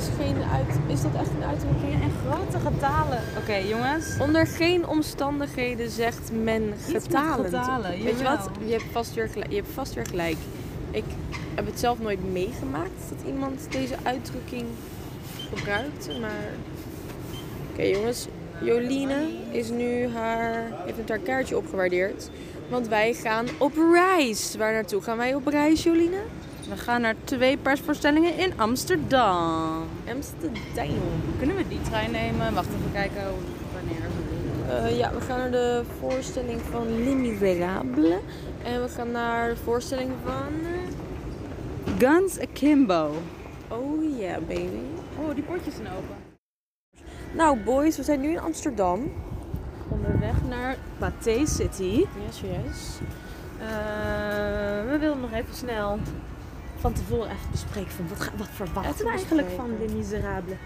is geen uit... Is dat echt een uitdrukking? En grote getalen. Oké, jongens. Onder geen omstandigheden zegt men getalen. getalen, Weet je wat? Je hebt, vast weer gelijk, je hebt vast weer gelijk. Ik heb het zelf nooit meegemaakt dat iemand deze uitdrukking gebruikte, maar... Oké jongens, Joline is nu haar, heeft het haar kaartje opgewaardeerd. Want wij gaan op reis. Waar naartoe gaan wij op reis, Joline? We gaan naar twee persvoorstellingen in Amsterdam. Amsterdam. Kunnen we die trein nemen? Wacht even kijken wanneer. Eh, ja, we gaan naar de voorstelling van Les Miserables. En we gaan naar de voorstelling van... eh, Guns Akimbo. Oh yeah, baby. Oh, die poortjes zijn open. Nou boys, we zijn nu in Amsterdam. Onderweg naar Pathé City. Yes, yes. Eh, we wilden nog even snel van tevoren even bespreken van wat, wat verwachten we eigenlijk van. Les Miserables.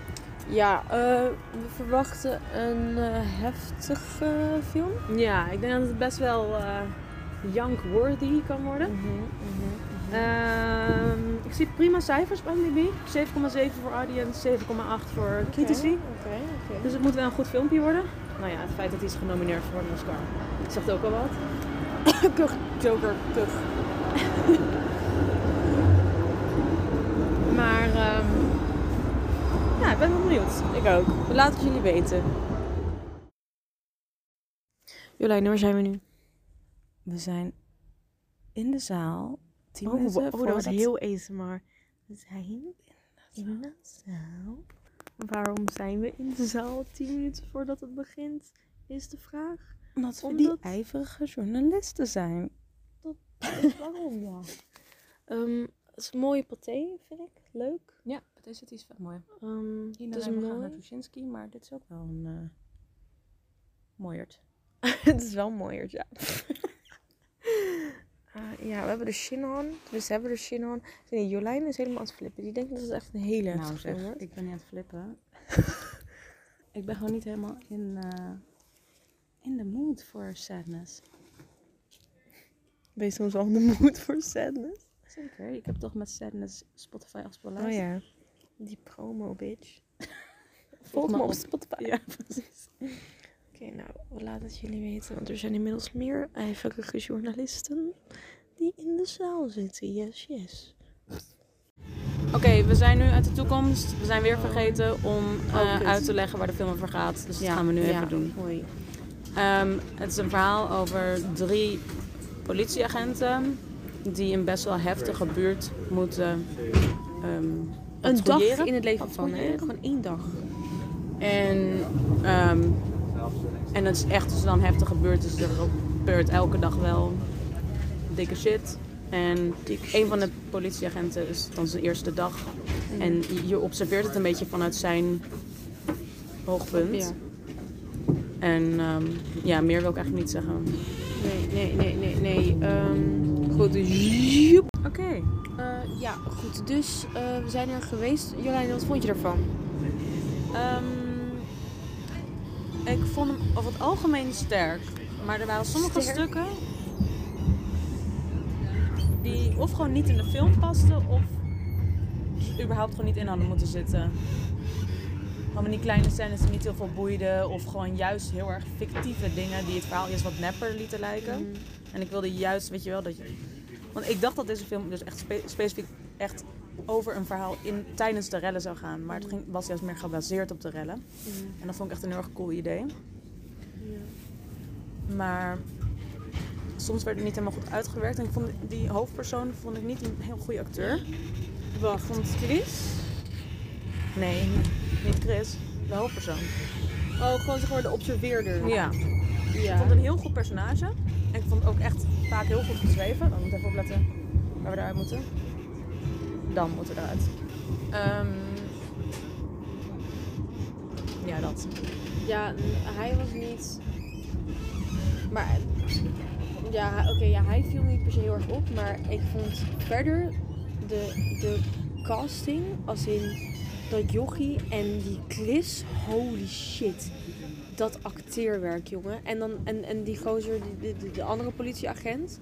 Ja, eh, we verwachten een eh, heftige film. Ja, ik denk dat het best wel eh young-worthy kan worden. Ehm, ik zie prima cijfers bij IMDb. 7,7 voor audience, 7,8 voor critici. Oké, oké. Dus het moet wel een goed filmpje worden. Nou ja, het feit dat hij is genomineerd voor een Oscar zegt ook al wat. Kug, Joker, kug. Maar ehm, ja, ik ben wel benieuwd. Ik ook. We laten het jullie weten. Jolijn, waar zijn we nu? We zijn in de zaal. 10 Oh, minuten wow, dat was heel ASMR. We zijn in de zaal. Waarom zijn we in de zaal 10 minuten voordat het begint? Is de vraag. Omdat we Omdat- die ijverige journalisten zijn. Waarom ja? Ehm, het is een mooie paté, vind ik. Leuk. Ja, deze city is vet mooi. Ehm het is gaan mooi. naar Tuschinski, maar dit is ook wel een uh, mooiert. het is wel mooier, ja. Eh, ja, we hebben de shin on. Dus we hebben de shin on. Nee, Jolijn is helemaal aan het flippen. Die denkt dat het echt een hele Nou zeg, wordt. ik ben niet aan het flippen. ik ben gewoon niet helemaal in, eh, in de mood voor sadness. Ben je soms wel in de mood voor sadness? Zeker, ik heb toch met sadness Spotify afspeeld. Oh ja. Die promo, bitch. Volg me op. Spotify. Ja, precies. Oké, nou, we laten het jullie weten. Want er zijn inmiddels meer ijverige journalisten die in de zaal zitten. Yes, yes. Oké, we zijn nu uit de toekomst. We zijn weer vergeten om eh, Oh, uit te leggen waar de film over gaat. Dus dat gaan we nu even doen. Hoi. Ehm, het is een verhaal over drie politieagenten die een best wel heftige buurt moeten ehm Een dag in het leven van, hè? Gewoon één dag. En, ehm, en het is echt als er dan heftig gebeurt, dus er gebeurt elke dag wel dikke shit. En een van de politieagenten is dan zijn eerste dag. En je- observeert het een beetje vanuit zijn hoogpunt. Ja. En ehm, ja, meer wil ik eigenlijk niet zeggen. Nee, nee, nee, nee, nee. Ehm, goed, Oké. Eh, ja, goed. Dus eh, we zijn er geweest. Jolijn, wat vond je ervan? Ehm, ik vond hem over het algemeen sterk. Maar er waren sommige Sterk? stukken die of gewoon niet in de film pasten of überhaupt gewoon niet in hadden moeten zitten. Van die kleine scènes die niet heel veel boeiden of gewoon juist heel erg fictieve dingen die het verhaal eerst wat nepper lieten lijken. En ik wilde juist, weet je wel, dat je... Want ik dacht dat deze film dus echt spe- specifiek echt over een verhaal in, tijdens de rellen zou gaan. Maar het ging, was juist meer gebaseerd op de rellen. En dat vond ik echt een heel erg cool idee. Maar soms werd het niet helemaal goed uitgewerkt. En ik vond die hoofdpersoon vond ik niet een heel goede acteur. Wacht, Ik vond Chris? Nee, niet Chris. De hoofdpersoon. Oh, gewoon zeg maar de observeerder. Ja. Ik ja. vond het een heel goed personage. En ik vond ook echt vaak heel goed geschreven. Dan moet even opletten waar we eruit moeten. Dan moeten we eruit. Ehm, ja, dat. Ja, hij was niet. Maar. Ja, oké, ja, hij viel niet per se heel erg op. Maar ik vond verder de, de casting, als in dat jochie en die Chris, holy shit. Dat acteerwerk, jongen. En, dan, en, en die gozer, die, de, de andere politieagent,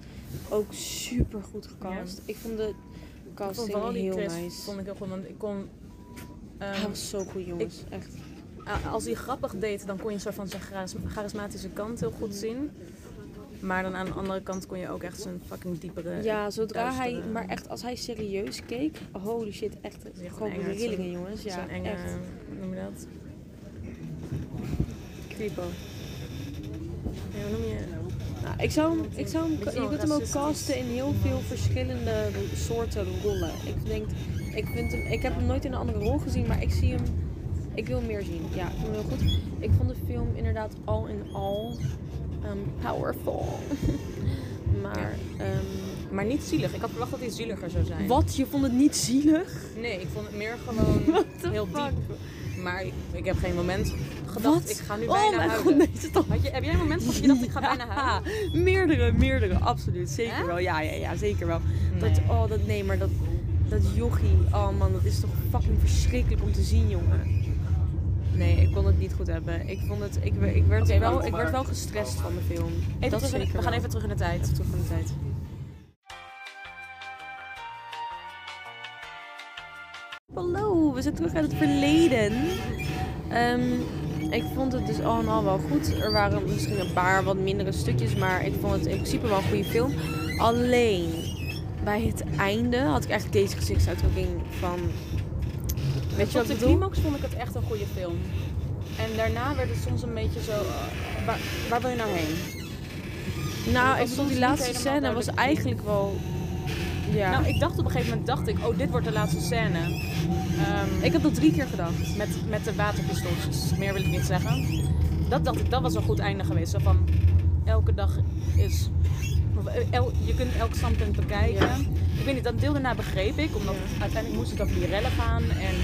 ook super goed gecast. Ik vond de Ik vond casting die heel Chris nice. vond ik heel goed. Want ik kon... Ehm, Hij was zo goed, jongens. Echt. als hij grappig deed, dan kon je soort van zijn charis- charismatische kant heel goed zien. Maar dan aan de andere kant kon je ook echt zijn fucking diepere... Ja, zodra hij, maar echt als hij serieus keek, holy shit, echt gewoon rillingen, jongens. Ja, Zo'n enge, echt. noem je dat? Ja, hoe noem je... Nou, ik zou hem, ik zou hem, je kunt hem ook casten in heel veel verschillende soorten rollen. Ik denk, ik vind hem, ik heb hem nooit in een andere rol gezien, maar ik zie hem, ik wil meer zien. Ja, ik vind hem heel goed. Ik vond de film inderdaad al in al ehm, powerful. maar, ehm, Maar niet zielig. Ik had verwacht dat hij zieliger zou zijn. wat? Je vond het niet zielig? Nee, ik vond het meer gewoon heel fuck? diep. Maar ik heb geen moment gedacht, Wat? ik ga nu oh bijna mijn huilen. god, nee. Had je, heb jij een moment gehad dat je dacht, ik ga bijna huilen? Ja, meerdere, meerdere, absoluut. Zeker Hè? wel. Ja, ja, ja, zeker wel. Nee. Dat, oh, dat, nee, maar dat, dat jochie, oh man, dat is toch fucking verschrikkelijk om te zien, jongen. Nee, ik kon het niet goed hebben. Ik vond het, ik, ik, werd, wel, ik werd wel gestrest van de film. Even dat terug in- we gaan wel. even terug in de tijd. Even terug van de tijd. Hallo, we zijn terug uit het verleden. Ehm, ik vond het dus al en al wel goed. Er waren misschien een paar wat mindere stukjes, maar ik vond het in principe wel een goede film. Alleen bij het einde had ik eigenlijk deze gezichtsuitdrukking van. Weet je wat de ik bedoel? climax vond ik het echt een goede film. En daarna werd het soms een beetje zo, eh, waar, waar wil je nou heen? Nou, ik vond die laatste scène was eigenlijk wel. Ja. Nou, ik dacht op een gegeven moment, dacht ik, oh dit wordt de laatste scène. Ehm, ik heb dat drie keer gedacht. met, met de waterpistooltjes. Meer wil ik niet zeggen. Dat dacht ik, dat was een goed einde geweest. Zo van, elke dag is... eh, el- je kunt elk standpunt bekijken. Ja. Ik weet niet, dat deel daarna begreep ik. Omdat Ja. uiteindelijk moest het over die rellen gaan. En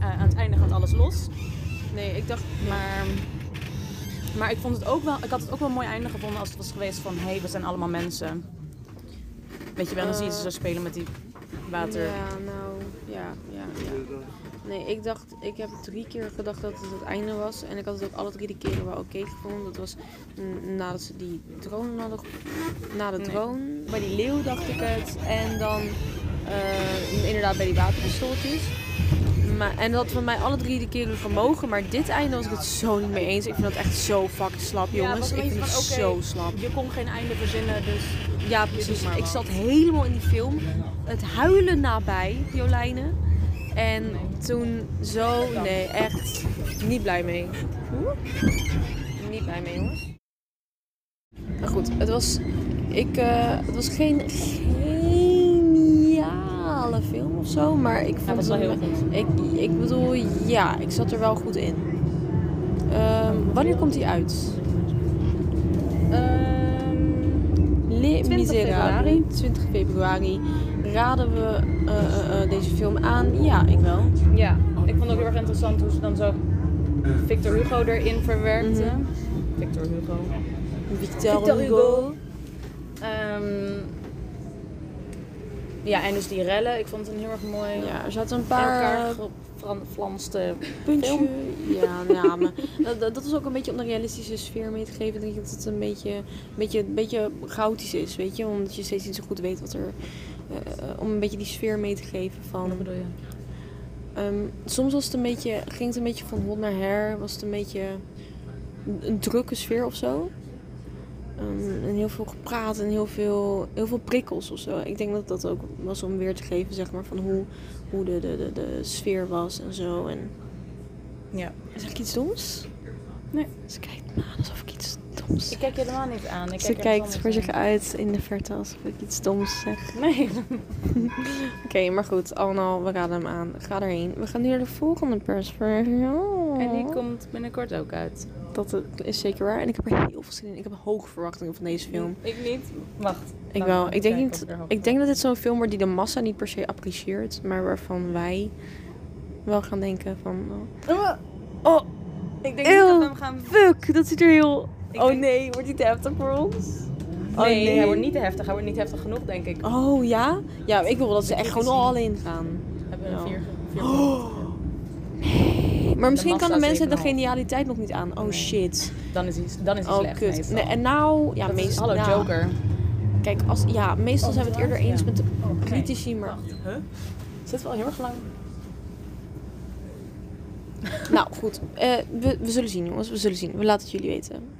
eh, aan het einde gaat alles los. Nee, ik dacht. Maar, maar ik, vond het ook wel, ik had het ook wel een mooi einde gevonden als het was geweest van... Hé, hey, we zijn allemaal mensen. Weet je wel, dan zie je ze zo spelen met die water. Ja, nou, ja, ja, ja. Nee, ik dacht, ik heb drie keer gedacht dat het het einde was. En ik had het ook alle drie de keren wel oké gevonden. Dat was nadat ze die drone hadden, na de Nee. drone, bij die leeuw dacht ik het. En dan eh, inderdaad bij die waterpistooltjes. Maar, en dat van mij alle drie de keren gemogen. Maar dit einde was ik het zo niet mee eens. Ik vind dat echt zo fucking slap, jongens. ik vind het van, zo slap. Je kon geen einde verzinnen, dus... Ja, precies. maar Ik wat. zat helemaal in die film. Het huilen nabij, Jolijne. En toen zo, nee, echt niet blij mee. Niet blij mee, jongens. Maar goed, het was, ik, eh, het was geen film of zo, maar ik vond was wel heel goed. Ik, ik bedoel, ja, ik zat er wel goed in. Ehm, wanneer komt hij uit? Le 20 Miserabili, 20 februari. Raden we eh, eh, eh, deze film aan? Ja, ik wel. Ja, ik vond het ook heel erg interessant hoe ze dan zo Victor Hugo erin verwerkte. Mhm. Victor Hugo. Victor, Victor Hugo. Hugo. Ehm, ja, en dus die rellen. Ik vond het een heel erg mooi. Ja, er zaten een paar geflanste puntje. film. Ja, ja maar dat, dat- is ook een beetje om de realistische sfeer mee te geven. Denk ik dat het een beetje, een beetje, een beetje chaotisch is, weet je. Omdat je steeds niet zo goed weet wat er... eh, om een beetje die sfeer mee te geven van... Wat bedoel je? Ehm, soms was het een beetje, ging het een beetje van hot naar her. Was het een beetje een, een drukke sfeer of zo. Ehm, en heel veel gepraat en heel veel, heel veel prikkels of zo. Ik denk dat dat ook was om weer te geven, zeg maar, van hoe, hoe de, de, de, de sfeer was en zo. En... Ja. Zeg ik iets doms? Nee. Ze kijkt me aan alsof ik iets doms Ik kijk je helemaal niet aan. Ik Ze kijk kijkt voor zich uit in de verte alsof ik iets doms zeg. Nee. Oké, maar goed, allemaal, we raden hem aan. Ga erheen. We gaan nu naar de volgende persversie. En die komt binnenkort ook uit. Dat is zeker waar. En ik heb er heel veel zin in. Ik heb hoge verwachtingen van deze film. Ik niet. Wacht. Ik wel. Ik denk, niet, ik denk dat dit zo'n film wordt die de massa niet per se apprecieert. Maar waarvan wij wel gaan denken van... Oh, oh Ik denk Eeuw. dat we hem gaan... fuck, dat ziet er heel... Ik oh denk- nee, wordt hij te heftig voor ons? Oh, nee, nee. hij wordt niet te heftig. Hij wordt niet heftig genoeg, denk ik. Oh ja? Ja, ik wil dat ze echt gewoon het al in gaan. Hebben we een vier, vier maar, misschien kan de mensen de genialiteit nog niet aan. Oh shit. Dan is iets, dan is iets oh, slecht, kut. Nee, en nou, ja, meestal. Hallo, nou. Joker. Kijk, als, ja, meestal zijn we het eerder eens met de oh, critici, maar. Huh? Zit wel heel erg lang. nou goed, eh, we, we zullen zien, jongens. We zullen zien. We laten het jullie weten.